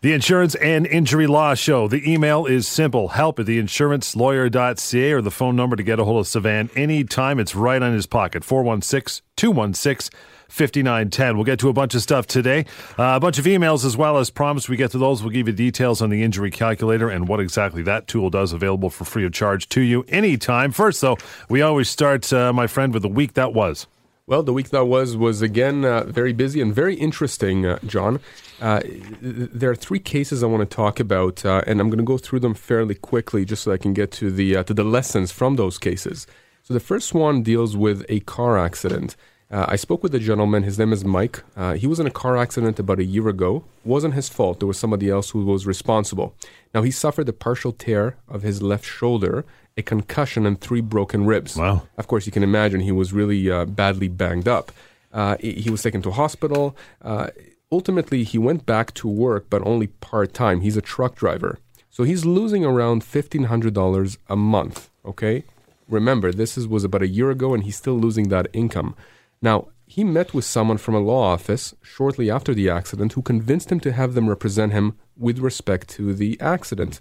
The Insurance and Injury Law Show. The email is simple help at theinsurancelawyer.ca or the phone number to get a hold of Sivan anytime. It's right on his pocket 416 216 5910. We'll get to a bunch of stuff today. Uh, a bunch of emails as well. As promised, we get to those. We'll give you details on the injury calculator and what exactly that tool does, available for free of charge to you anytime. First, though, we always start, uh, my friend, with the week that was. Well, the week that was was again uh, very busy and very interesting, uh, John. Uh, there are three cases I want to talk about, uh, and I'm going to go through them fairly quickly, just so I can get to the uh, to the lessons from those cases. So the first one deals with a car accident. Uh, I spoke with a gentleman. His name is Mike. he was in a car accident about a year ago. wasn't his fault. There was somebody else who was responsible. Now he suffered a partial tear of his left shoulder a concussion and three broken ribs. Wow. Of course, you can imagine he was really uh, badly banged up. Uh, he was taken to hospital. Uh, ultimately, he went back to work, but only part time. He's a truck driver. So he's losing around $1,500 a month, okay? Remember, this is, was about a year ago, and he's still losing that income. Now, he met with someone from a law office shortly after the accident who convinced him to have them represent him with respect to the accident.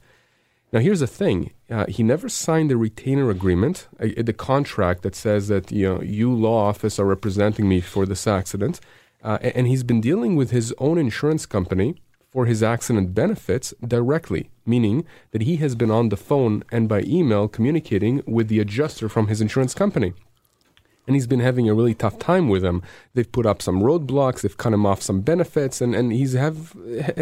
Now, here's the thing: uh, he never signed the retainer agreement, uh, the contract that says that you know you law office are representing me for this accident, uh, and he's been dealing with his own insurance company for his accident benefits directly, meaning that he has been on the phone and by email communicating with the adjuster from his insurance company. And he's been having a really tough time with them. They've put up some roadblocks, they've cut him off some benefits, and, and he's have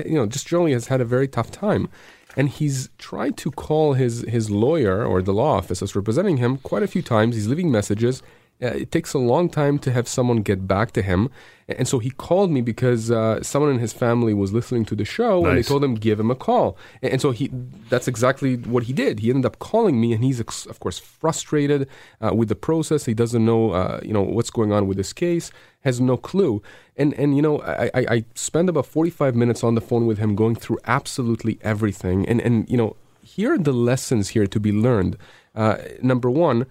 you know just generally has had a very tough time and he's tried to call his his lawyer or the law office that's representing him quite a few times. He's leaving messages. Uh, it takes a long time to have someone get back to him. And so he called me because uh, someone in his family was listening to the show nice. and they told him give him a call. And, and, so he that's exactly what he did. He ended up calling me and he's ex- of course frustrated uh, with the process. He doesn't know uh, you know what's going on with this case, has no clue. And and you know I, I, I about 45 minutes on the phone with him going through absolutely everything. And and you know here are the lessons here to be learned. Uh, number one,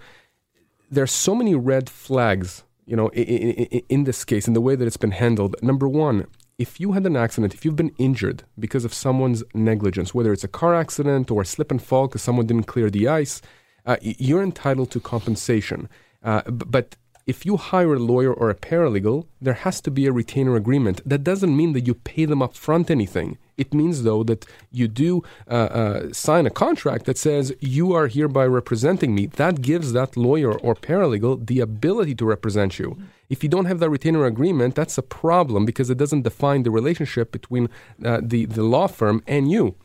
there's so many red flags you know, in, in, in, this case, in the way that it's been handled. Number one, if you had an accident, if you've been injured because of someone's negligence, whether it's a car accident or a slip and fall because someone didn't clear the ice, uh, you're entitled to compensation. Uh, but if you hire a lawyer or a paralegal, there has to be a retainer agreement. That doesn't mean that you pay them up front anything. It means, though, that you do uh, uh, sign a contract that says you are hereby representing me. That gives that lawyer or paralegal the ability to represent you. If you don't have that retainer agreement, that's a problem because it doesn't define the relationship between uh, the, the law firm and you.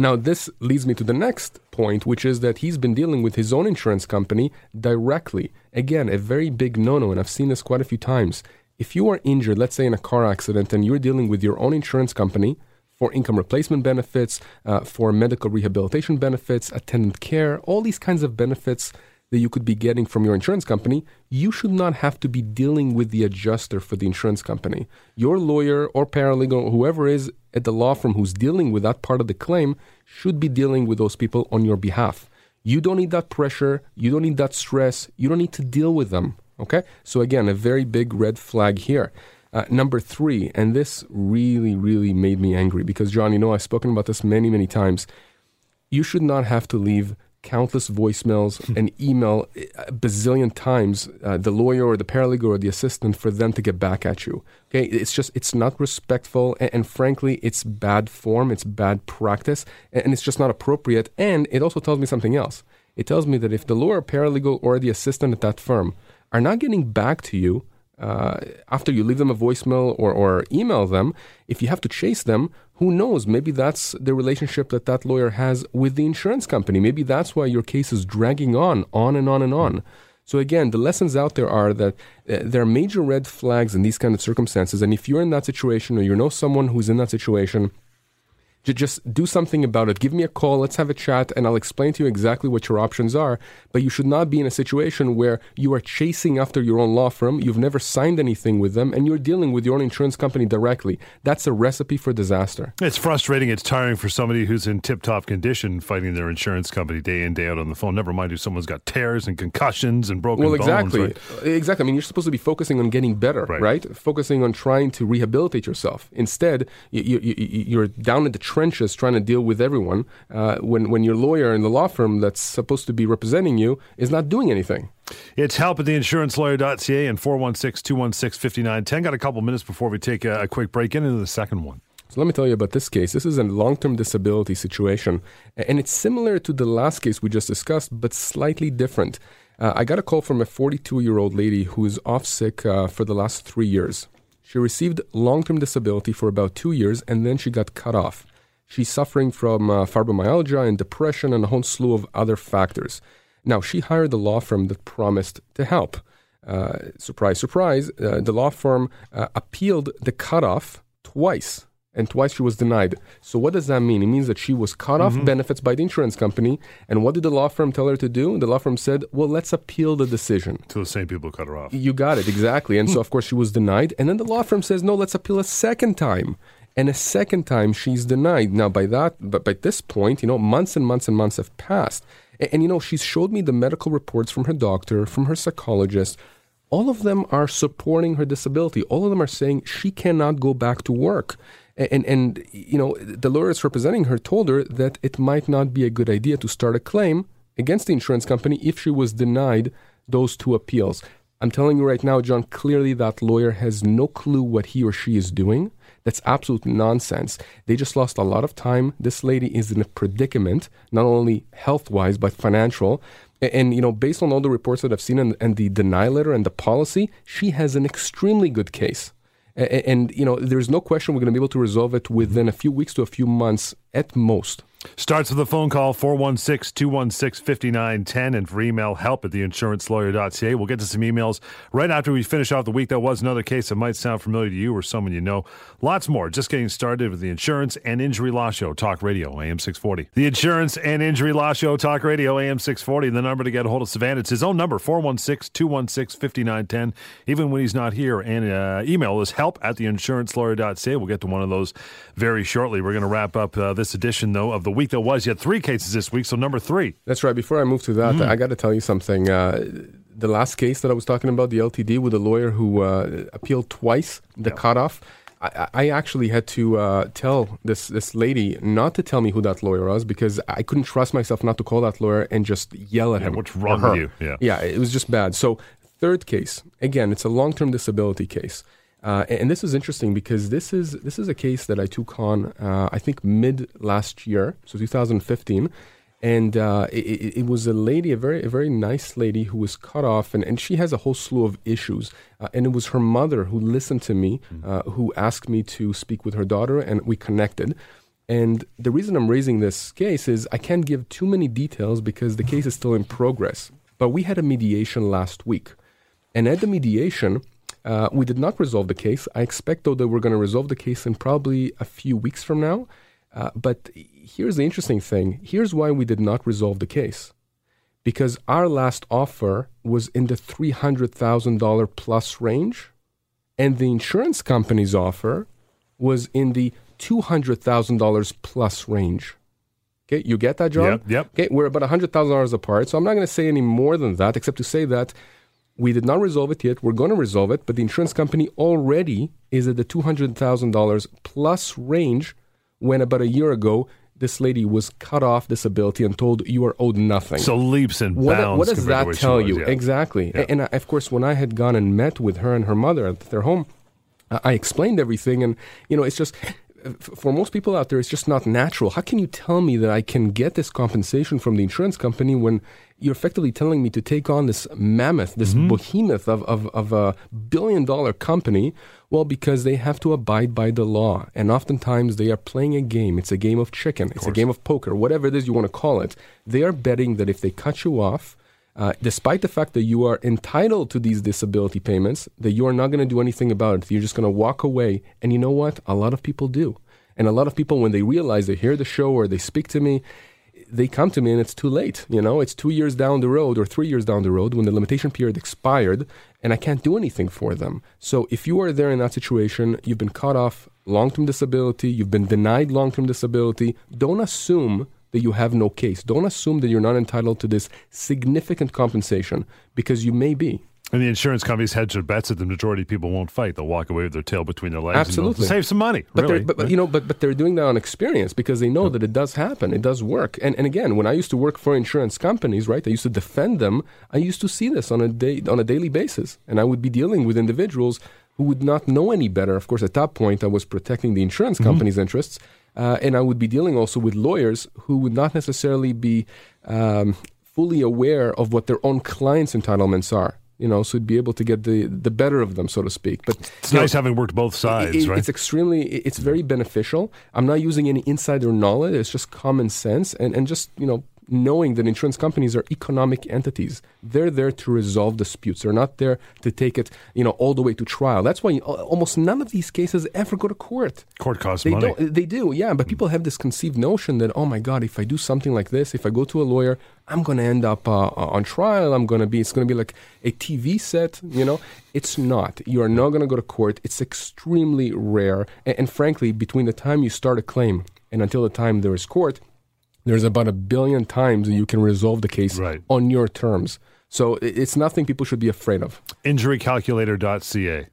Now, this leads me to the next point, which is that he's been dealing with his own insurance company directly. Again, a very big no no, and I've seen this quite a few times. If you are injured, let's say in a car accident, and you're dealing with your own insurance company for income replacement benefits, uh, for medical rehabilitation benefits, attendant care, all these kinds of benefits that you could be getting from your insurance company, you should not have to be dealing with the adjuster for the insurance company. Your lawyer or paralegal, whoever is at the law firm who's dealing with that part of the claim, should be dealing with those people on your behalf. You don't need that pressure. You don't need that stress. You don't need to deal with them. Okay? So, again, a very big red flag here. Uh, number three, and this really, really made me angry because, John, you know, I've spoken about this many, many times. You should not have to leave countless voicemails and email a bazillion times uh, the lawyer or the paralegal or the assistant for them to get back at you. Okay, it's just it's not respectful, and, and frankly, it's bad form, it's bad practice, and, and it's just not appropriate. And it also tells me something else. It tells me that if the lawyer, paralegal, or the assistant at that firm are not getting back to you uh, after you leave them a voicemail or, or email them, if you have to chase them, who knows? Maybe that's the relationship that that lawyer has with the insurance company. Maybe that's why your case is dragging on, on and on and on. So again, the lessons out there are that uh, there are major red flags in these kind of circumstances. And if you're in that situation or you know someone who's in that situation, just do something about it. Give me a call. Let's have a chat, and I'll explain to you exactly what your options are. But you should not be in a situation where you are chasing after your own law firm. You've never signed anything with them, and you're dealing with your own insurance company directly. That's a recipe for disaster. It's frustrating. It's tiring for somebody who's in tip top condition fighting their insurance company day in, day out on the phone. Never mind if someone's got tears and concussions and broken well, bones. exactly. right? Exactly. I mean, you're supposed to be focusing on getting better, Right. right? Focusing on trying to rehabilitate yourself. Instead, you, you, you, you're down in the trenches trying to deal with everyone uh, when, when your lawyer in the law firm that's supposed to be representing you is not doing anything. It's help at theinsurancelawyer.ca and 416 216 5910. Got a couple minutes before we take a, a quick break in into the second one. So let me tell you about this case. This is a long term disability situation, and it's similar to the last case we just discussed, but slightly different. Uh, I got a call from a 42 year old lady who is off sick uh, for the last three years. She received long term disability for about two years, and then she got cut off. She's suffering from uh, fibromyalgia and depression and a whole slew of other factors. Now, she hired a law firm that promised to help. Uh, surprise, surprise, uh, the law firm uh, appealed the cutoff twice, and twice she was denied. So, what does that mean? It means that she was cut off benefits by the insurance company. And what did the law firm tell her to do? The law firm said, well, let's appeal the decision. To the same people cut her off. You got it, exactly. And so, of course, she was denied. And then the law firm says, no, let's appeal a second time. And a second time, she's denied. Now, by that, but by this point, you know, months and months and months have passed. And, and you know, she's showed me the medical reports from her doctor, from her psychologist. All of them are supporting her disability. All of them are saying she cannot go back to work. And, and, you know, the lawyers representing her told her that it might not be a good idea to start a claim against the insurance company if she was denied those two appeals. I'm telling you right now, John, clearly that lawyer has no clue what he or she is doing. That's absolute nonsense. They just lost a lot of time. This lady is in a predicament, not only health wise, but financial. A- And, you know, based on all the reports that I've seen and, and the denial letter and the policy, she has an extremely good case. And, you know, there's no question we're going to be able to resolve it within a few weeks to a few months at most. Starts with a phone call 416 216 5910 and for email help at theinsurancelawyer.ca. We'll get to some emails right after we finish off the week. That was another case that might sound familiar to you or someone you know. Lots more. Just getting started with the Insurance and Injury Law Show, Talk Radio, AM 640. The Insurance and Injury Law Show, Talk Radio, AM 640. The number to get a hold of Savannah, it's his own number, 416 216 5910, even when he's not here. And uh, email is help at theinsurancelawyer.ca. We'll get to one of those very shortly. We're going to wrap up uh, this edition, though, of the week that was. You had three cases this week, so number three. That's right. Before I move to that, I got to tell you something. Uh, the last case that I was talking about, the LTD with a lawyer who uh, appealed twice the cutoff. I, I actually had to uh, tell this this lady not to tell me who that lawyer was because I couldn't trust myself not to call that lawyer and just yell at him. what's wrong with you? Yeah. yeah, it was just bad. So third case, again, it's a long term disability case. Uh, and this is interesting because this is this is a case that I took on uh, I think mid last year, so 2015, and uh, it, it was a lady, a very a very nice lady who was cut off, and, and she has a whole slew of issues. Uh, and it was her mother who listened to me, uh, who asked me to speak with her daughter, and we connected. And the reason I'm raising this case is I can't give too many details because the case is still in progress. But we had a mediation last week. And at the mediation, uh, we did not resolve the case. I expect, though, that we're going to resolve the case in probably a few weeks from now. Uh, but here's the interesting thing here's why we did not resolve the case. Because our last offer was in the $300,000 plus range, and the insurance company's offer was in the $200,000 plus range. Okay, you get that, John? Yep, yep. Okay, we're about $100,000 apart. So I'm not going to say any more than that, except to say that we did not resolve it yet. We're going to resolve it, but the insurance company already is at the $200,000 plus range when about a year ago, this lady was cut off disability and told you are owed nothing. So leaps and What, bounds. what does that tell was, you? yeah. Exactly. Yeah. And I, of course, when I had gone and met with her and her mother at their home, I I explained everything. And, you know, it's just, for most people out there, it's just not natural. How can you tell me that I can get this compensation from the insurance company when you're effectively telling me to take on this mammoth, this Mm-hmm. behemoth of, of, of a billion dollar company? Well, because they have to abide by the law. And oftentimes they are playing a game. It's a game of chicken, it's a game of poker, whatever it is you want to call it. They are betting that if they cut you off, uh, despite the fact that you are entitled to these disability payments, that you are not going to do anything about it. You're just going to walk away. And you know what? A lot of people do. And a lot of people, when they realize they hear the show or they speak to me, they come to me and it's too late. You know, it's two years down the road or three years down the road when the limitation period expired and I can't do anything for them. So if you are there in that situation, you've been cut off long term disability, you've been denied long term disability, don't assume that you have no case. Don't assume that you're not entitled to this significant compensation because you may be. And the insurance companies hedge their bets that the majority of people won't fight. They'll walk away with their tail between their legs. Absolutely, save some money. But, really. but, but, you know, but but they're doing that on experience because they know yeah. that it does happen. It does work. And and again, when I used to work for insurance companies, right, I used to defend them. I used to see this on a day on a daily basis, and I would be dealing with individuals who would not know any better. Of course, at that point, I was protecting the insurance mm-hmm. company's mm-hmm. interests, uh, and I would be dealing also with lawyers who would not necessarily be um, fully aware of what their own clients' entitlements are you know, so you'd be able to get the the better of them, so to speak. But it's nice know, having worked both sides, it, right? It's extremely, it's very beneficial. I'm not using any insider knowledge; it's just common sense and and just you know knowing that insurance companies are economic entities. They're there to resolve disputes. They're not there to take it, you know, all the way to trial. That's why almost none of these cases ever go to court. Court costs they money. They do, yeah. But people have this conceived notion that, oh my God, if I do something like this, if I go to a lawyer, I'm going to end up uh, on trial. I'm going to be, it's going to be like a TV set, you know. It's not. You are not going to go to court. It's extremely rare. And, and frankly, between the time you start a claim and until the time there is court, there's about a billion times that you can resolve the case right. on your terms. So it's nothing people should be afraid of. Injurycalculator.ca.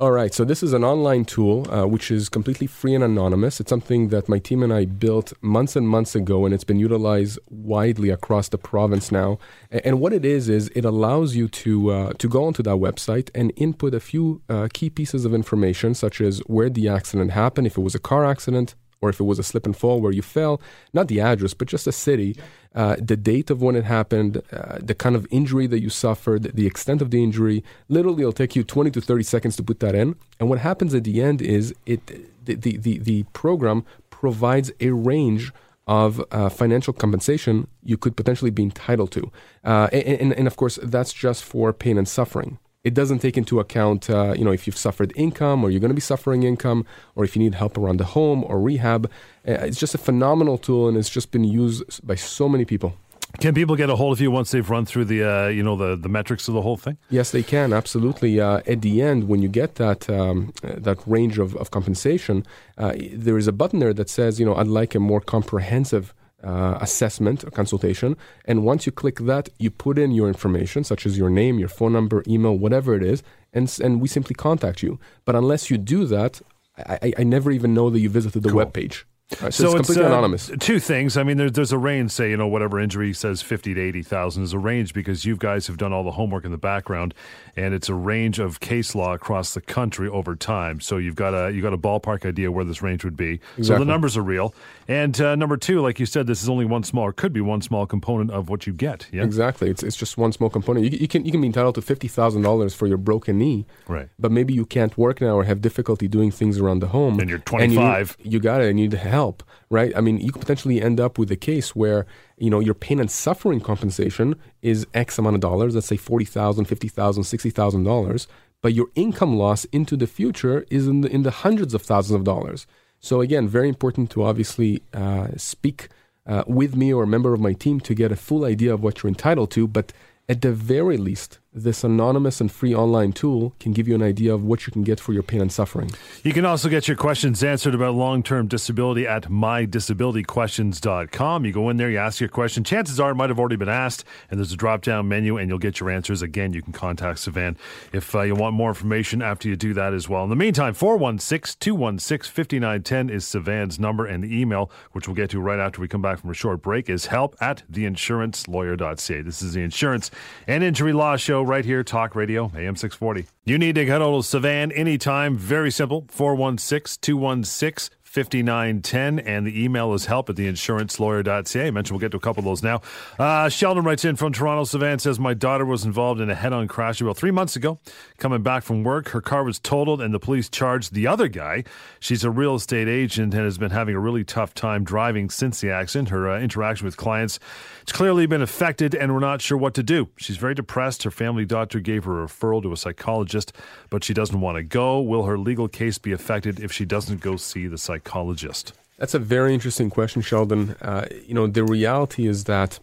All right, so this is an online tool uh, which is completely free and anonymous. It's something that my team and I built months and months ago, and it's been utilized widely across the province now. And, what it is is it allows you to uh, to go onto that website and input a few uh, key pieces of information, such as where the accident happened, if it was a car accident, or if it was a slip and fall where you fell, not the address, but just a city, uh, the date of when it happened, uh, the kind of injury that you suffered, the extent of the injury. Literally, it'll take you 20 to 30 seconds to put that in. And what happens at the end is it the, the, the, the program provides a range of uh, financial compensation you could potentially be entitled to. Uh, and, and, and, of course, that's just for pain and suffering. It doesn't take into account, uh, you know, if you've suffered income or you're going to be suffering income or if you need help around the home or rehab. Uh, it's just a phenomenal tool and it's just been used by so many people. Can people get a hold of you once they've run through the, uh, you know, the, the metrics of the whole thing? Yes, they can absolutely. Uh, at the end, when you get that um, that range of, of compensation, uh, there is a button there that says, you know, I'd like a more comprehensive uh, assessment or consultation. And once you click that, you put in your information, such as your name, your phone number, email, whatever it is, and, and we simply contact you. But unless you do that, I, I, I never even know that you visited the cool. web page. Right, so, so, it's completely uh, anonymous. Two things. I mean, there's there's a range. Say, you know, whatever injury says fifty to eighty thousand is a range because you guys have done all the homework in the background, and it's a range of case law across the country over time. So you've got a you got a ballpark idea where this range would be. Exactly. So the numbers are real. And uh, number two, like you said, this is only one small, or could be one small component of what you get. Yeah, exactly. It's it's just one small component. You, you can you can be entitled to fifty thousand dollars for your broken knee, right? But maybe you can't work now or have difficulty doing things around the home, and you're twenty five. You, you got it. And you need help right? I mean, you could potentially end up with a case where you know your pain and suffering compensation is X amount of dollars, let's say forty thousand, fifty thousand, sixty thousand dollars, but your income loss into the future is in the in the hundreds of thousands of dollars. So again, very important to obviously uh, speak uh, with me or a member of my team to get a full idea of what you're entitled to, but at the very least, this anonymous and free online tool can give you an idea of what you can get for your pain and suffering. You can also get your questions answered about long term disability at mydisabilityquestions.com. You go in there, you ask your question. Chances are it might have already been asked, and there's a drop down menu, and you'll get your answers. Again, you can contact Sivan if uh, you want more information after you do that as well. In the meantime, 416 216 5910 is Sivan's number, and the email, which we'll get to right after we come back from a short break, is help at theinsurancelawyer.ca. This is the Insurance and Injury Law Show right here, Talk Radio, AM 640. You need to get hold of Sivan anytime. Very simple 416 216 5910. And the email is help at the theinsurancelawyer.ca. I mentioned we'll get to a couple of those now. Uh, Sheldon writes in from Toronto. Sivan says, My daughter was involved in a head on crash about three months ago. Coming back from work, her car was totaled and the police charged the other guy. She's a real estate agent and has been having a really tough time driving since the accident. Her uh, interaction with clients it's clearly been affected and we're not sure what to do. She's very depressed. Her family doctor gave her a referral to a psychologist, but she doesn't want to go. Will her legal case be affected if she doesn't go see the psychologist? Psychologist? That's a very interesting question, Sheldon. Uh, you know, the reality is that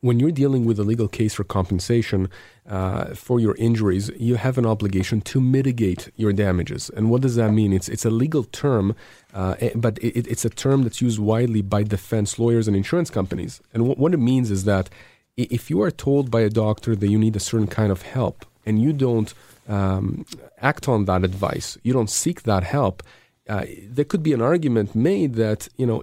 when you're dealing with a legal case for compensation uh, for your injuries, you have an obligation to mitigate your damages. And what does that mean? It's it's a legal term, uh, eh, but it, it's a term that's used widely by defense lawyers and insurance companies. And w- what it means is that if you are told by a doctor that you need a certain kind of help and you don't um, act on that advice, you don't seek that help uh, there could be an argument made that you know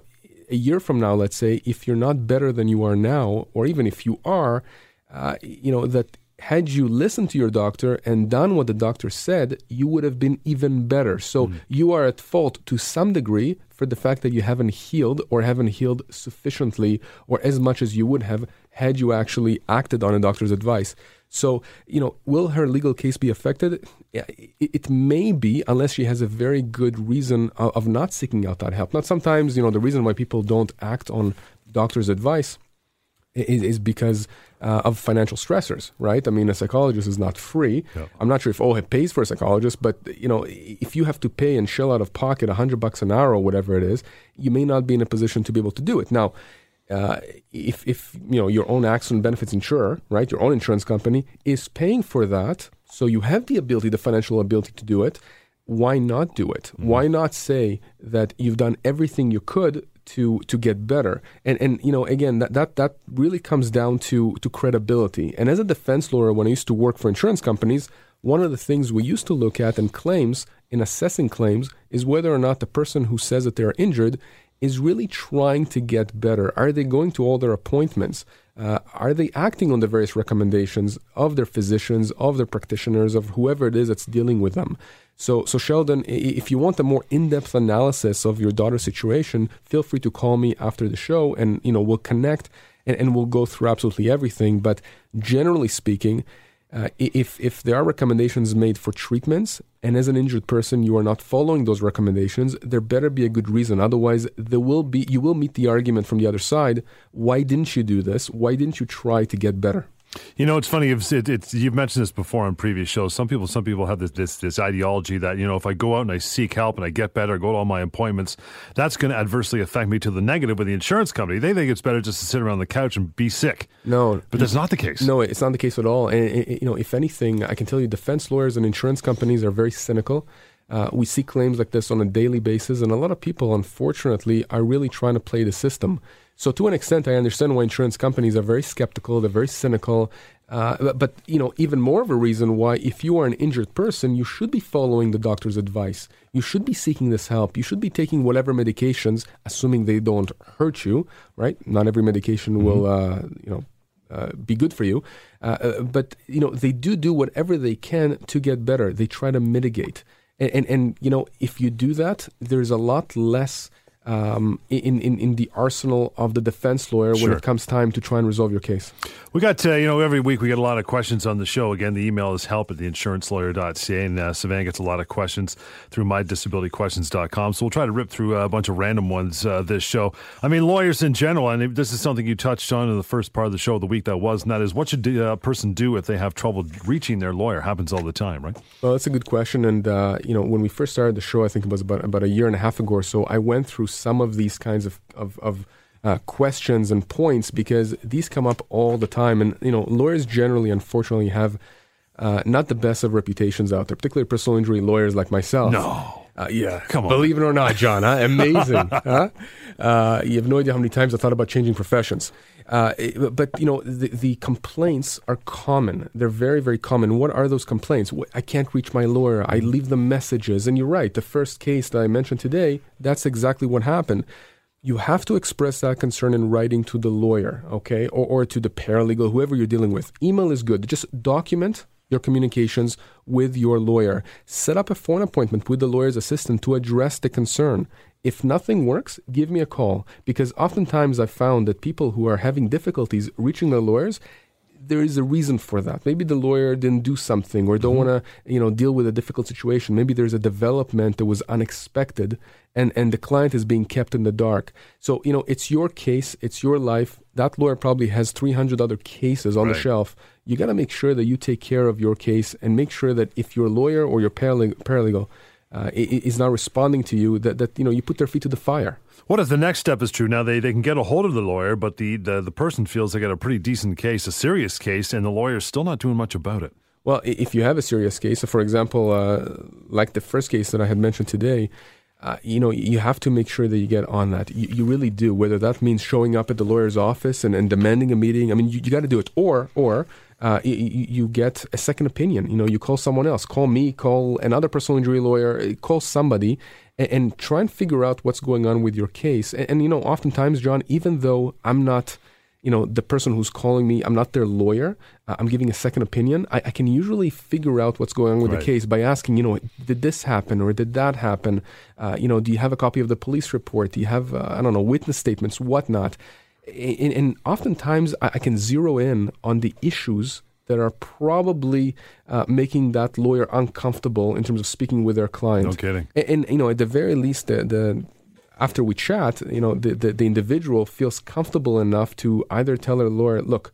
a year from now, let's say, if you're not better than you are now, or even if you are, uh, you know that had you listened to your doctor and done what the doctor said, you would have been even better. So mm. you are at fault to some degree for the fact that you haven't healed or haven't healed sufficiently or as much as you would have had you actually acted on a doctor's advice. So, you know, will her legal case be affected? It may be, unless she has a very good reason of not seeking out that help. Not sometimes, you know, the reason why people don't act on doctor's advice is, is because uh, of financial stressors, right? I mean, a psychologist is not free. I'm not sure if OHIP pays for a psychologist, but you know, if you have to pay and shell out of pocket a hundred bucks an hour or whatever it is, you may not be in a position to be able to do it. Now, uh, if, if you know your own accident benefits insurer, right, your own insurance company is paying for that, so you have the ability, the financial ability to do it. Why not do it? Mm-hmm. Why not say that you've done everything you could to to get better? And and you know again that that that really comes down to to credibility. And as a defense lawyer, when I used to work for insurance companies, one of the things we used to look at in claims, in assessing claims, is whether or not the person who says that they're injured is really trying to get better. Are they going to all their appointments? Uh, are they acting on the various recommendations of their physicians, of their practitioners, of whoever it is that's dealing with them? So, so Sheldon, if you want a more in-depth analysis of your daughter's situation, feel free to call me after the show, and you know we'll connect and, and we'll go through absolutely everything. But generally speaking, uh, if if there are recommendations made for treatments and as an injured person you are not following those recommendations there better be a good reason. Otherwise there will be you will meet the argument from the other side why didn't you do this? Why didn't you try to get better you know, it's funny. It's, it, it's, you've mentioned this before on previous shows. Some people, some people have this, this, this ideology that you know, if I go out and I seek help and I get better, go to all my appointments, that's going to adversely affect me to the negative with the insurance company. They think it's better just to sit around the couch and be sick. No, but that's not the case. No, it's not the case at all. And you know, if anything, I can tell you, defense lawyers and insurance companies are very cynical. Uh, we see claims like this on a daily basis, and a lot of people, unfortunately, are really trying to play the system. So to an extent, I understand why insurance companies are very skeptical. They're very cynical. Uh, but, but, you know, even more of a reason why, if you are an injured person, you should be following the doctor's advice. You should be seeking this help. You should be taking whatever medications, assuming they don't hurt you. Right? Not every medication mm-hmm. will, uh, you know, uh, be good for you. Uh, uh, but you know, they do do whatever they can to get better. They try to mitigate. And, and, and you know, if you do that, there's a lot less um, in, in, in the arsenal of the defense lawyer sure. when it comes time to try and resolve your case. We got, uh, you know, every week we get a lot of questions on the show. Again, the email is help at theinsurancelawyer.ca, and uh, Sivan gets a lot of questions through mydisabilityquestions.com. So we'll try to rip through a bunch of random ones uh, this show. I mean, lawyers in general, and this is something you touched on in the first part of the show the week that was, and that is what should a person do if they have trouble reaching their lawyer? Happens all the time, right? Well, that's a good question. And, uh, you know, when we first started the show, I think it was about, about a year and a half ago or so, I went through some of these kinds of, of, of uh, questions and points because these come up all the time. And, you know, lawyers generally, unfortunately, have uh, not the best of reputations out there, particularly personal injury lawyers like myself. No. Uh, yeah, come on. Believe it or not, John, huh? amazing. huh? Uh, you have no idea how many times I thought about changing professions. Uh, but you know, the, the, complaints are common. They're very, very common. What are those complaints? I can't reach my lawyer. I leave them messages. And you're right. The first case that I mentioned today, that's exactly what happened. You have to express that concern in writing to the lawyer, okay, or, or to the paralegal, whoever you're dealing with. Email is good. Just document your communications with your lawyer. Set up a phone appointment with the lawyer's assistant to address the concern. If nothing works, give me a call because oftentimes I've found that people who are having difficulties reaching their lawyers, there is a reason for that. Maybe the lawyer didn't do something or don't mm-hmm. want to, you know, deal with a difficult situation. Maybe there's a development that was unexpected and, and the client is being kept in the dark. So, you know, it's your case, it's your life. That lawyer probably has 300 other cases on right. the shelf. You got to make sure that you take care of your case and make sure that if your lawyer or your paralegal uh, is not responding to you, that, that you know you put their feet to the fire. What if the next step is true? Now they, they can get a hold of the lawyer, but the, the, the person feels they got a pretty decent case, a serious case, and the lawyer's still not doing much about it. Well, if you have a serious case, so for example, uh, like the first case that I had mentioned today, uh, you know, you have to make sure that you get on that. You, you, really do. Whether that means showing up at the lawyer's office and, and demanding a meeting. I mean, you, you got to do it. Or, or uh, you, you, get a second opinion. You know, you call someone else. Call me. Call another personal injury lawyer. Uh, call somebody, and, and try and figure out what's going on with your case. And, and you know, oftentimes, John, even though I'm not you know, the person who's calling me, I'm not their lawyer. Uh, I'm giving a second opinion. I, I, can usually figure out what's going on with right. the case by asking, you know, did this happen or did that happen? Uh, you know, do you have a copy of the police report? Do you have, uh, I don't know, witness statements, whatnot? And, and oftentimes I, I, can zero in on the issues that are probably uh, making that lawyer uncomfortable in terms of speaking with their client. No kidding. And, and you know, at the very least, the, the after we chat, you know, the, the, the individual feels comfortable enough to either tell their lawyer, look,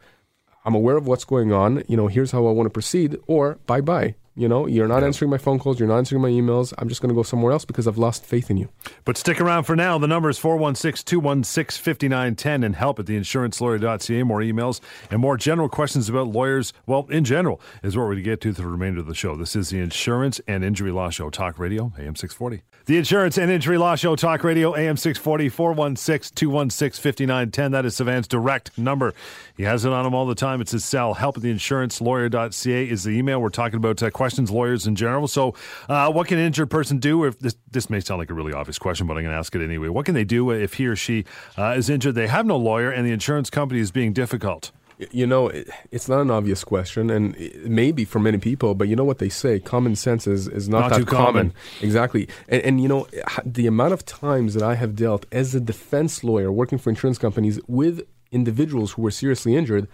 I'm aware of what's going on, you know, here's how I want to proceed, or bye bye. You know, you're not yeah. answering my phone calls, you're not answering my emails. I'm just going to go somewhere else because I've lost faith in you. But stick around for now. The number is 416 216 5910 and help at theinsurancelawyer.ca. More emails and more general questions about lawyers, well, in general, is what we're going to get to the remainder of the show. This is the Insurance and Injury Law Show, Talk Radio, AM 640. The Insurance and Injury Law Show, Talk Radio, AM 640, 416 216 5910. That is Sivan's direct number. He has it on him all the time. It's his cell. Help at theinsurancelawyer.ca is the email. We're talking about uh, questions, lawyers in general. So, uh, what can an injured person do if this, this may sound like a really obvious question, but I'm going to ask it anyway. What can they do if he or she uh, is injured? They have no lawyer and the insurance company is being difficult. You know, it's not an obvious question, and maybe for many people, but you know what they say: common sense is, is not, not that common. common. Exactly, and, and you know, the amount of times that I have dealt as a defense lawyer working for insurance companies with individuals who were seriously injured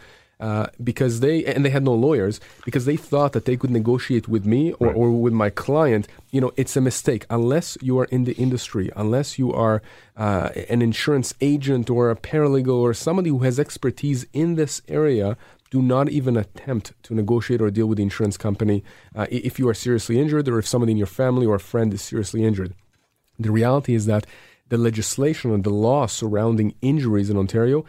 uh, because they and they had no lawyers because they thought that they could negotiate with me or, right. or with my client you know it's a mistake unless you are in the industry unless you are uh, an insurance agent or a paralegal or somebody who has expertise in this area do not even attempt to negotiate or deal with the insurance company uh, if you are seriously injured or if somebody in your family or a friend is seriously injured the reality is that the legislation and the law surrounding injuries in Ontario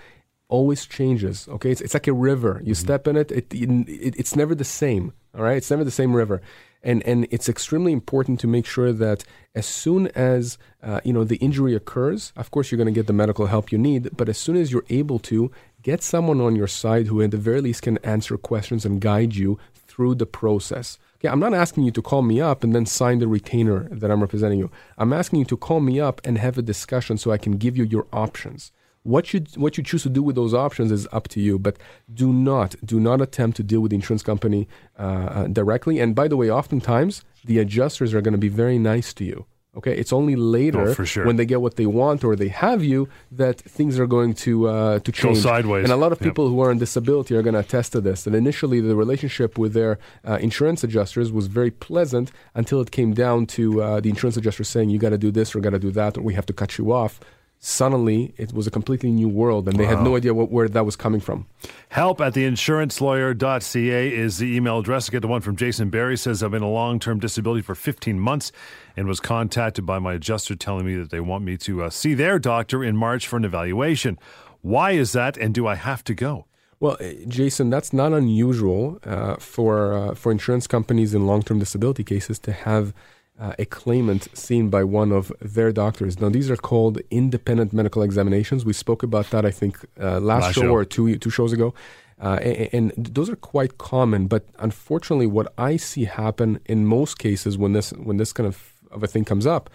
always changes. Okay, it's, it's like a river. You mm-hmm. step in it, it, it, it's never the same. All right, it's never the same river, and and it's extremely important to make sure that as soon as uh, you know the injury occurs, of course you're going to get the medical help you need. But as soon as you're able to get someone on your side who, at the very least, can answer questions and guide you through the process. Okay, I'm not asking you to call me up and then sign the retainer that I'm representing you. I'm asking you to call me up and have a discussion so I can give you your options. What you what you choose to do with those options is up to you. But do not do not attempt to deal with the insurance company uh, uh, directly. And by the way, oftentimes the adjusters are going to be very nice to you. Okay, it's only later oh, sure. when they get what they want or they have you that things are going to uh, to change. Go sideways. And a lot of people yep. who are in disability are going to attest to this. That initially the relationship with their uh, insurance adjusters was very pleasant until it came down to uh, the insurance adjuster saying you got to do this or got to do that or we have to cut you off suddenly it was a completely new world and they wow. had no idea what, where that was coming from. Help at theinsurancelawyer.ca is the email address. I get the one from Jason Barry says I've been a long-term disability for 15 months and was contacted by my adjuster telling me that they want me to uh, see their doctor in March for an evaluation. Why is that and do I have to go? Well, eh, Jason, that's not unusual uh, for uh, for insurance companies in long-term disability cases to have uh, a claimant seen by one of their doctors. Now, these are called independent medical examinations. We spoke about that, I think, uh, last, last show, show, or two two shows ago. Uh, and, and, those are quite common, but unfortunately, what I see happen in most cases when this when this kind of, of a thing comes up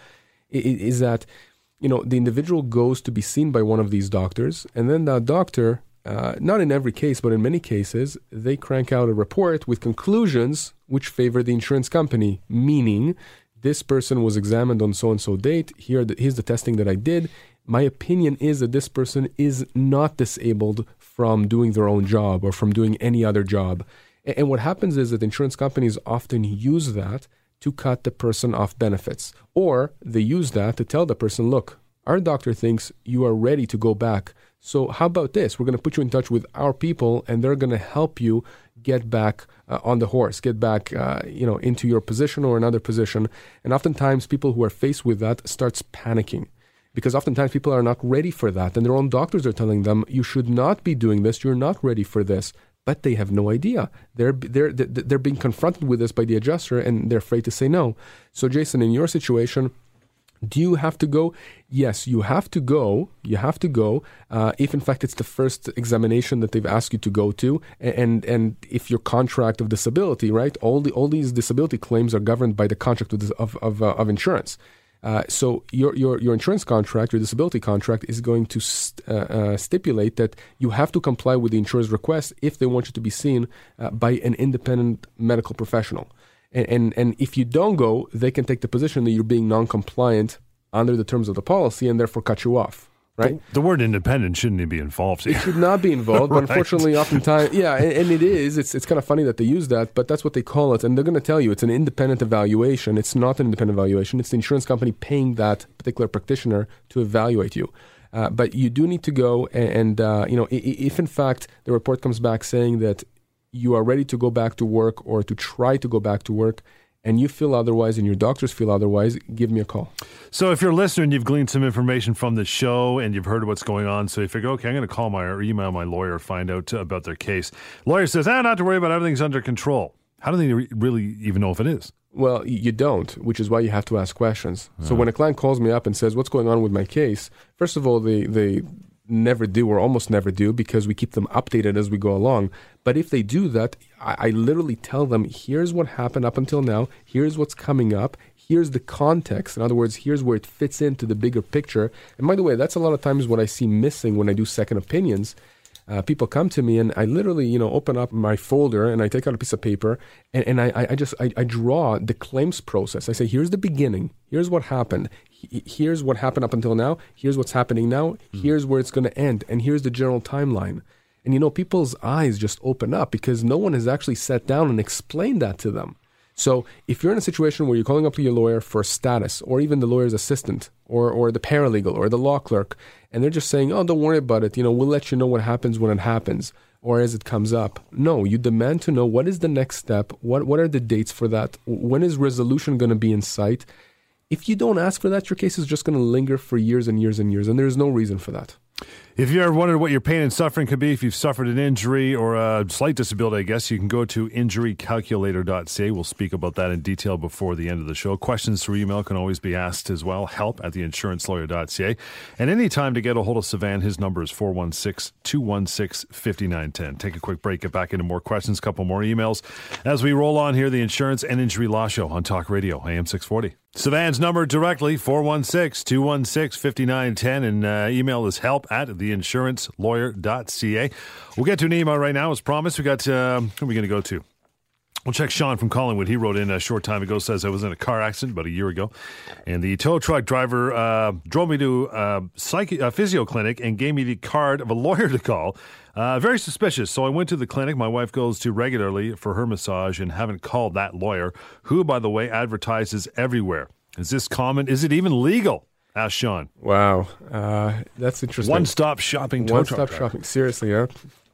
is, is that you know the individual goes to be seen by one of these doctors, and then that doctor uh, not in every case, but in many cases, they crank out a report with conclusions which favor the insurance company, meaning this person was examined on so and so date. Here, here's the testing that I did. My opinion is that this person is not disabled from doing their own job or from doing any other job. And what happens is that insurance companies often use that to cut the person off benefits, or they use that to tell the person, look, our doctor thinks you are ready to go back. So, how about this? We're going to put you in touch with our people, and they're going to help you get back uh, on the horse, get back, uh, you know, into your position or another position. And oftentimes, people who are faced with that starts panicking because oftentimes people are not ready for that, and their own doctors are telling them you should not be doing this. You're not ready for this but they have no idea. They're, they're, they're being confronted with this by the adjuster and they're afraid to say no. So, Jason, in your situation, do you have to go? Yes, you have to go. You have to go. Uh, if in fact it's the first examination that they've asked you to go to, and and if your contract of disability, right? All the all these disability claims are governed by the contract of of uh, of insurance. Uh, so your, your your insurance contract, your disability contract, is going to st- uh, uh, stipulate that you have to comply with the insurer's request if they want you to be seen uh, by an independent medical professional. And, and and if you don't go, they can take the position that you're being non-compliant under the terms of the policy and therefore cut you off right? The, the, word independent shouldn't be involved. Here. It should not be involved, right. but unfortunately, oftentimes, yeah, and, and, it is. It's it's kind of funny that they use that, but that's what they call it, and they're going to tell you it's an independent evaluation. It's not an independent evaluation. It's the insurance company paying that particular practitioner to evaluate you. Uh, but you do need to go, and, and uh, you know, if in fact the report comes back saying that you are ready to go back to work or to try to go back to work, and you feel otherwise and your doctors feel otherwise, give me a call. So if you're a listener and you've gleaned some information from the show and you've heard what's going on, so you figure, okay, I'm going to call my or email my lawyer, find out about their case. Lawyer says, ah, not to worry about everything's under control. How do they really even know if it is? Well, you don't, which is why you have to ask questions. So when a client calls me up and says, "What's going on with my case?" First of all, they they never do or almost never do because we keep them updated as we go along. But if they do that, I, I, literally tell them, here's what happened up until now, here's what's coming up, here's the context. In other words, here's where it fits into the bigger picture. And by the way, that's a lot of times what I see missing when I do second opinions uh, people come to me and I literally, you know, open up my folder and I take out a piece of paper and, and I, I just, I, I draw the claims process. I say, here's the beginning. Here's what happened. Here's what happened up until now. Here's what's happening now. Mm. Here's where it's going to end. And here's the general timeline. And, you know, people's eyes just open up because no one has actually sat down and explained that to them. So if you're in a situation where you're calling up to your lawyer for status, or even the lawyer's assistant, or or the paralegal, or the law clerk, and they're just saying, "Oh, don't worry about it. You know, we'll let you know what happens when it happens." Or as it comes up. No, you demand to know what is the next step, what what are the dates for that, when is resolution going to be in sight. If you don't ask for that, your case is just going to linger for years and years and years, and there's no reason for that. If you ever wondered what your pain and suffering could be, if you've suffered an injury or a slight disability, I guess you can go to injurycalculator.ca. We'll speak about that in detail before the end of the show. Questions through email can always be asked as well. Help at theinsurancelawyer.ca. And anytime to get a hold of Sivan, his number is 416 216 5910. Take a quick break, get back into more questions, couple more emails as we roll on here. The Insurance and Injury Law Show on Talk Radio, AM 640. Sivan's number directly, 416 216 5910, and uh, email is help at theinsurancelawyer.ca. We'll get to an email right now. As promised, we got, uh, who are we going to go to? We'll check Sean from Collingwood. He wrote in a short time ago, says I was in a car accident about a year ago, and the tow truck driver uh, drove me to a, psych- a physio clinic and gave me the card of a lawyer to call. Uh, very suspicious. So I went to the clinic my wife goes to regularly for her massage and haven't called that lawyer, who, by the way, advertises everywhere. Is this common? Is it even legal? Asked Sean. Wow, uh, that's interesting. One stop shopping. One stop shopping. Seriously, yeah.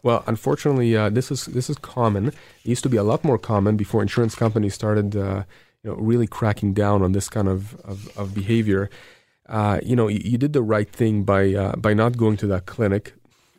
Well, unfortunately, uh, this is this is common. It used to be a lot more common before insurance companies started, uh, you know, really cracking down on this kind of of, of behavior. Uh, you know, you, you, did the right thing by uh, by not going to that clinic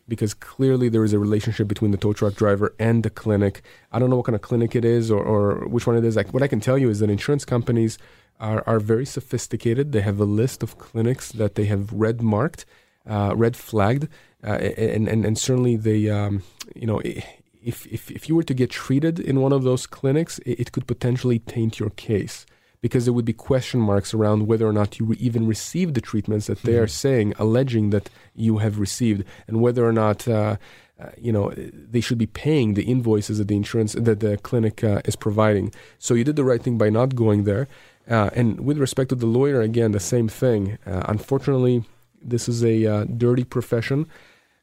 because clearly there is a relationship between the tow truck driver and the clinic. I don't know what kind of clinic it is or, or which one it is. Like what I can tell you is that insurance companies are, are very sophisticated. They have a list of clinics that they have red marked, uh, red flagged, uh, and, and and certainly they, um, you know, if, if if you were to get treated in one of those clinics, it, it, could potentially taint your case because there would be question marks around whether or not you re- even received the treatments that they mm-hmm. are saying, alleging that you have received, and whether or not. Uh, uh, you know they should be paying the invoices that the insurance that the clinic uh, is providing. So you did the right thing by not going there. Uh, and with respect to the lawyer, again, the same thing. Uh, unfortunately, this is a uh, dirty profession.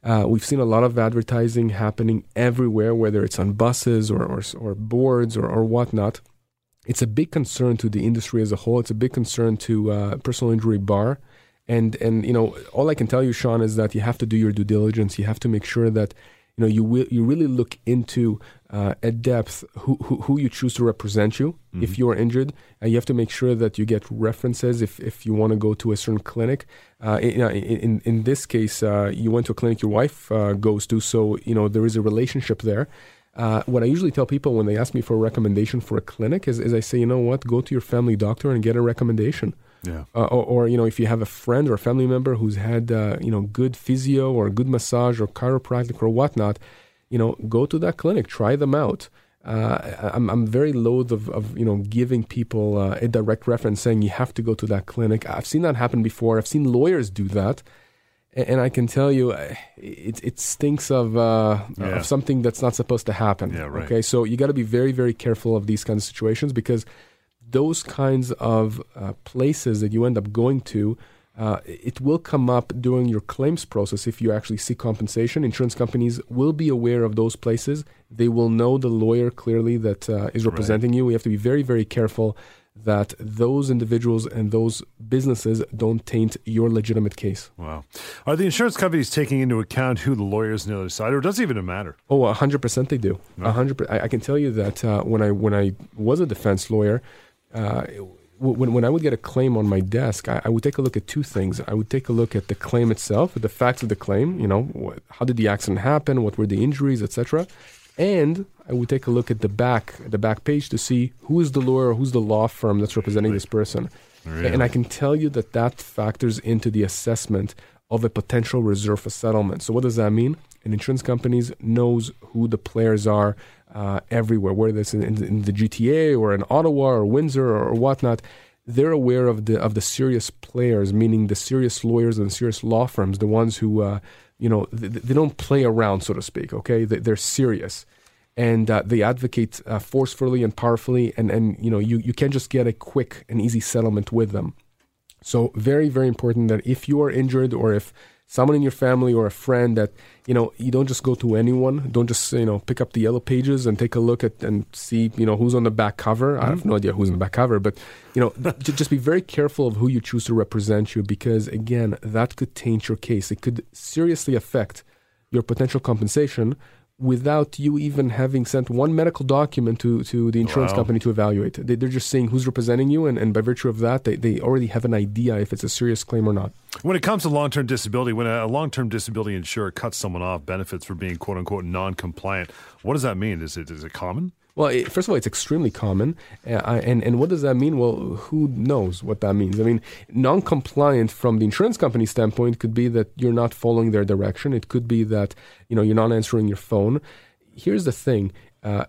Uh, we've seen a lot of advertising happening everywhere, whether it's on buses or, or, or boards or, or whatnot. It's a big concern to the industry as a whole. It's a big concern to uh, personal injury bar. And and you know, all I can tell you, Sean, is that you have to do your due diligence. You have to make sure that you know you will you really look into uh, at depth who, who, who you choose to represent you mm-hmm. if you are injured. Uh, you have to make sure that you get references if, if you want to go to a certain clinic. Uh, in, in, in this case, uh, you went to a clinic your wife uh, goes to, so you know there is a relationship there. Uh, what I usually tell people when they ask me for a recommendation for a clinic is, is I say, you know what, go to your family doctor and get a recommendation. Yeah. Uh, or, or, you know, if you have a friend or a family member who's had uh, you know good physio or good massage or chiropractic or whatnot, you know, go to that clinic, try them out. Uh, I'm I'm very loath of, of you know giving people uh, a direct reference saying you have to go to that clinic. I've seen that happen before. I've seen lawyers do that, and, I can tell you, uh, it it stinks of uh, yeah. of something that's not supposed to happen. Yeah, right. Okay, so you got to be very very careful of these kinds of situations because those kinds of uh, places that you end up going to, uh, it will come up during your claims process if you actually seek compensation. Insurance companies will be aware of those places. They will know the lawyer clearly that uh, is representing right. you. We have to be very, very careful that those individuals and those businesses don't taint your legitimate case. Wow. Are the insurance companies taking into account who the lawyers on the other side, or does it even matter? Oh, 100% they do. No. 100 I, I can tell you that uh, when, I, when I was a defense lawyer, uh, when, when I would get a claim on my desk, I, I, would take a look at two things. I would take a look at the claim itself, the facts of the claim. You know, what, how did the accident happen? What were the injuries, etc. And I would take a look at the back, the back page, to see who is the lawyer, who's the law firm that's representing this person. Really? And I can tell you that that factors into the assessment of a potential reserve for settlement. So what does that mean? An insurance companies knows who the players are uh, everywhere, whether it's in, in, in, the GTA or in Ottawa or Windsor or, or, whatnot. They're aware of the of the serious players, meaning the serious lawyers and serious law firms, the ones who uh, you know they, they, don't play around, so to speak. Okay, they, are serious, and uh, they advocate uh, forcefully and powerfully, and and you know you you can't just get a quick and easy settlement with them. So very very important that if you are injured or if someone in your family or a friend that you know you don't just go to anyone. Don't just you know pick up the yellow pages and take a look at and see you know who's on the back cover. I have mm-hmm. no idea who's on the back cover but you know just be very careful of who you choose to represent you because again that could taint your case. It could seriously affect your potential compensation without you even having sent one medical document to, to the insurance wow. company to evaluate. They, are just saying who's representing you, and, and by virtue of that, they, they already have an idea if it's a serious claim or not. When it comes to long term disability, when a long term disability insurer cuts someone off benefits for being quote unquote non compliant, what does that mean? Is it, is it common? Well, it, first of all, it's extremely common, uh, and and what does that mean? Well, who knows what that means? I mean, non-compliant from the insurance company standpoint could be that you're not following their direction. It could be that you know you're not answering your phone. Here's the thing: uh,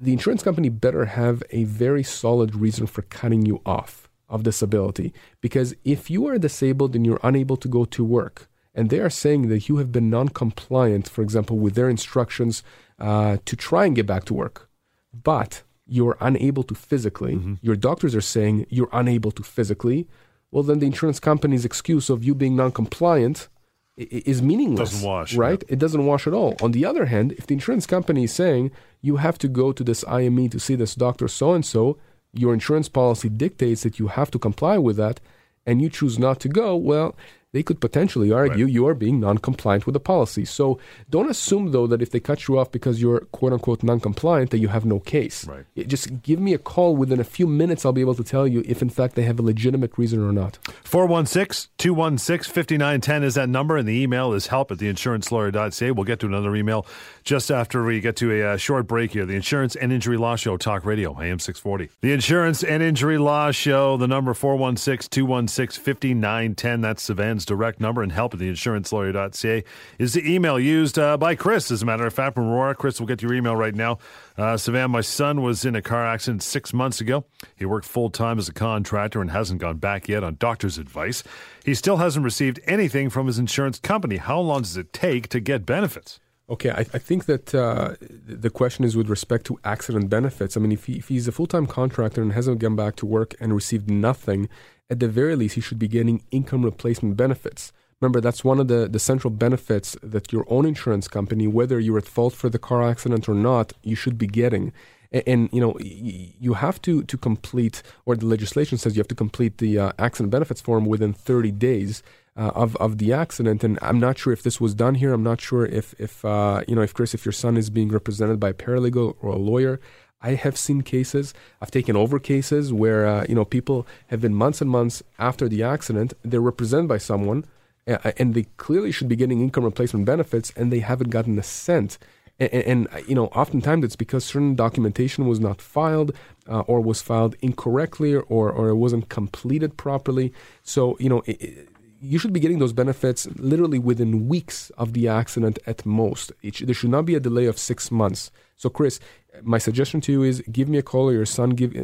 the insurance company better have a very solid reason for cutting you off of disability, because if you are disabled and you're unable to go to work, and they are saying that you have been non-compliant, for example, with their instructions uh, to try and get back to work but you're unable to physically, mm-hmm. your doctors are saying you're unable to physically, well, then the insurance company's excuse of you being non compliant is meaningless. Doesn't wash. Right? It doesn't wash at all. On the other hand, if the insurance company is saying you have to go to this IME to see this doctor so and so, your insurance policy dictates that you have to comply with that, and you choose not to go, well, they could potentially argue right. you are being non-compliant with the policy. So don't assume though that if they cut you off because you're quote unquote non-compliant that you have no case. Right. Just give me a call within a few minutes. I'll be able to tell you if in fact they have a legitimate reason or not. 416-216-5910 is that number and the email is help at theinsurancelawyer.ca. We'll get to another email just after we get to a uh, short break here. The Insurance and Injury Law Show, Talk Radio, AM 640. The Insurance and Injury Law Show, the number 416-216-5910. That's Sivan's direct number and help at theinsurancelawyer.ca is the email used uh, by Chris, as a matter of fact, from Aurora. Chris, we'll get your email right now. Uh, Sivan, my son was in a car accident six months ago. He worked full time as a contractor and hasn't gone back yet on doctor's advice. He still hasn't received anything from his insurance company. How long does it take to get benefits? Okay, I, I, think that uh, the question is with respect to accident benefits. I mean, if, he, if he's a full time contractor and hasn't gone back to work and received nothing, at the very least, he should be getting income replacement benefits. Remember, that's one of the, the central benefits that your own insurance company, whether you're at fault for the car accident or not, you should be getting. And, and you know, you have to to complete, or the legislation says you have to complete the uh, accident benefits form within 30 days. Uh, of of the accident, and I'm not sure if this was done here. I'm not sure if if uh, you know if Chris, if your son is being represented by a paralegal or a lawyer. I have seen cases. I've taken over cases where uh, you know people have been months and months after the accident. They're represented by someone, uh, and they clearly should be getting income replacement benefits, and they haven't gotten a cent. And, and, you know, oftentimes it's because certain documentation was not filed uh, or was filed incorrectly or, or it wasn't completed properly. So, you know, it, you should be getting those benefits literally within weeks of the accident at most. Sh- there should not be a delay of six months. So, Chris, my suggestion to you is give me a call or your son give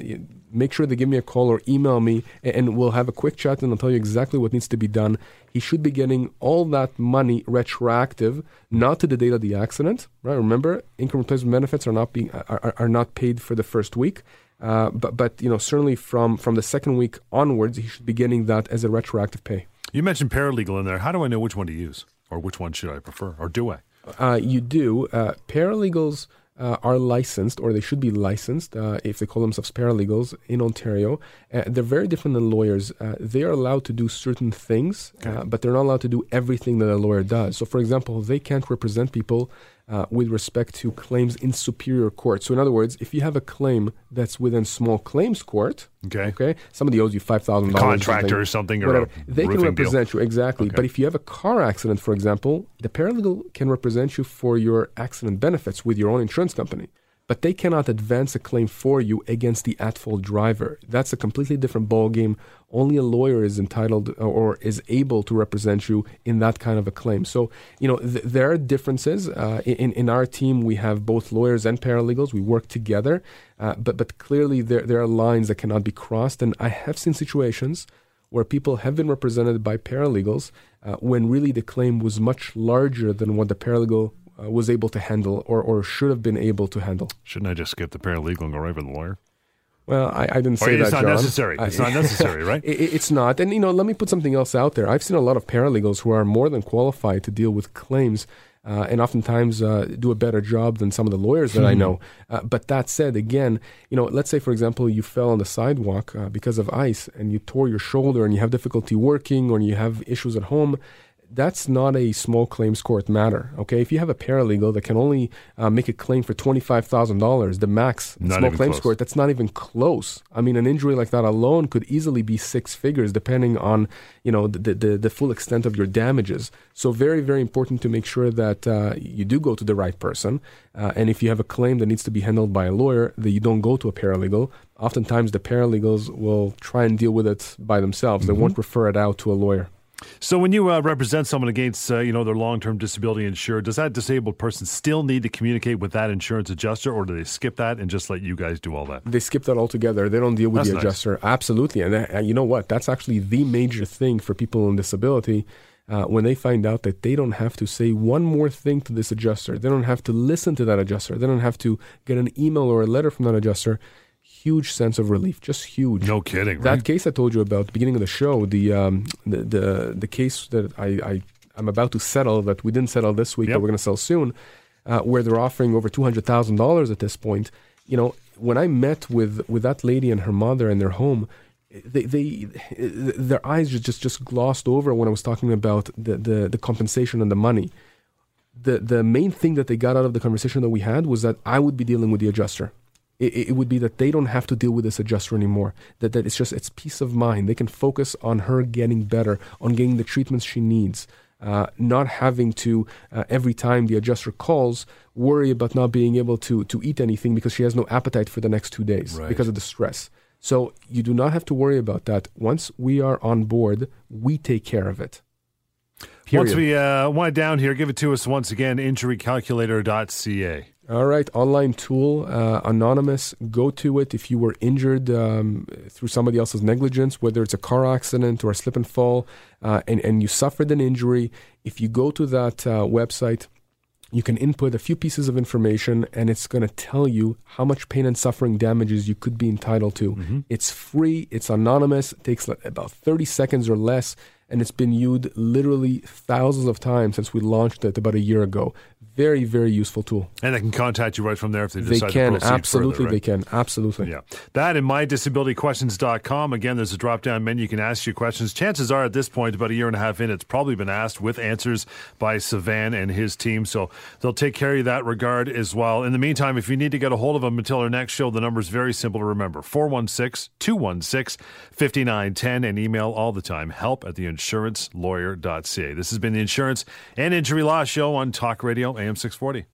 make sure they give me a call or email me and we'll have a quick chat and I'll tell you exactly what needs to be done. He should be getting all that money retroactive, not to the date of the accident. Right? Remember, income replacement benefits are not being are, are not paid for the first week. Uh, but but you know certainly from from the second week onwards, he should be getting that as a retroactive pay. You mentioned paralegal in there. How do I know which one to use, or which one should I prefer, or do I? Uh, you do. Uh, paralegals uh, are licensed, or they should be licensed, uh, if they call themselves paralegals in Ontario. Uh, they're very different than lawyers. Uh, they are allowed to do certain things, okay. but they're not allowed to do everything that a lawyer does. So, for example, they can't represent people uh, with respect to claims in superior court. So, in other words, if you have a claim that's within small claims court, okay, okay, somebody owes you five thousand dollars, contractor or something, or whatever, they can represent deal. you exactly. Okay. But if you have a car accident, for example, the paralegal can represent you for your accident benefits with your own insurance company but they cannot advance a claim for you against the at-fault driver. That's a completely different ballgame. Only a lawyer is entitled or is able to represent you in that kind of a claim. So, you know, th- there are differences. Uh, in, in our team, we have both lawyers and paralegals. We work together, uh, but, but clearly there, there are lines that cannot be crossed. And I have seen situations where people have been represented by paralegals uh, when really the claim was much larger than what the paralegal uh, was able to handle or, or should have been able to handle. Shouldn't I just skip the paralegal and go right for the lawyer? Well, I, I didn't say or that. It's not John. necessary. It's not necessary, right? it, it's not. And you know, let me put something else out there. I've seen a lot of paralegals who are more than qualified to deal with claims. Uh, and oftentimes uh, do a better job than some of the lawyers that I hmm. know. Uh, but that said, again, you know, let's say for example you fell on the sidewalk uh, because of ice and you tore your shoulder and you have difficulty working or you have issues at home that's not a small claims court matter. Okay, if you have a paralegal that can only uh, make a claim for twenty five thousand dollars, the max not small claims close. court, that's not even close. I mean, an injury like that alone could easily be six figures, depending on you know the the, the full extent of your damages. So very very important to make sure that uh, you do go to the right person, uh, and if you have a claim that needs to be handled by a lawyer, that you don't go to a paralegal. Oftentimes, the paralegals will try and deal with it by themselves. Mm-hmm. They won't refer it out to a lawyer. So when you uh, represent someone against, uh, you know, their long-term disability insurer, does that disabled person still need to communicate with that insurance adjuster, or do they skip that and just let you guys do all that? They skip that altogether. They don't deal with That's the nice. adjuster. Absolutely, and, uh, you know what? That's actually the major thing for people on disability. Uh, when they find out that they don't have to say one more thing to this adjuster, they don't have to listen to that adjuster, they don't have to get an email or a letter from that adjuster huge sense of relief, just huge. No kidding. That right? case I told you about at the beginning of the show, the um, the, the, the case that I, I am about to settle that we didn't settle this week, yep. but we're going to sell soon, uh, where they're offering over two hundred thousand dollars at this point. You know, when I met with with that lady and her mother in their home. They, they, their eyes just, just, just glossed over when I was talking about the, the, the compensation and the money. The, the main thing that they got out of the conversation that we had was that I would be dealing with the adjuster it, it, would be that they don't have to deal with this adjuster anymore. That that it's just it's peace of mind. They can focus on her getting better, on getting the treatments she needs. Uh, not having to uh, every time the adjuster calls worry about not being able to to eat anything because she has no appetite for the next two days right. because of the stress. So you do not have to worry about that. Once we are on board, we take care of it. Period. Once we uh, wind down here, give it to us once again, injurycalculator.ca. All right, online tool, uh, anonymous. Go to it if you were injured um, through somebody else's negligence, whether it's a car accident or a slip and fall, uh, and, and you suffered an injury. If you go to that uh, website, you can input a few pieces of information and it's going to tell you how much pain and suffering damages you could be entitled to. Mm-hmm. It's free, it's anonymous, it takes about 30 seconds or less, and it's been used literally thousands of times since we launched it about a year ago very, very useful tool. And they can contact you right from there if they They decide can to proceed absolutely. further, right? They can absolutely. Yeah. That and mydisabilityquestions.com. Again, there's a drop down menu. You can ask your questions. Chances are at this point, about a year and a half in, it's probably been asked with answers by Sivan and his team. So they'll take care of that regard as well. In the meantime, if you need to get a hold of them until our next show, the number is very simple to remember 416 216 5910 and email all the time help at theinsurancelawyer.ca. This has been the Insurance and Injury Law Show on Talk Radio AM 640.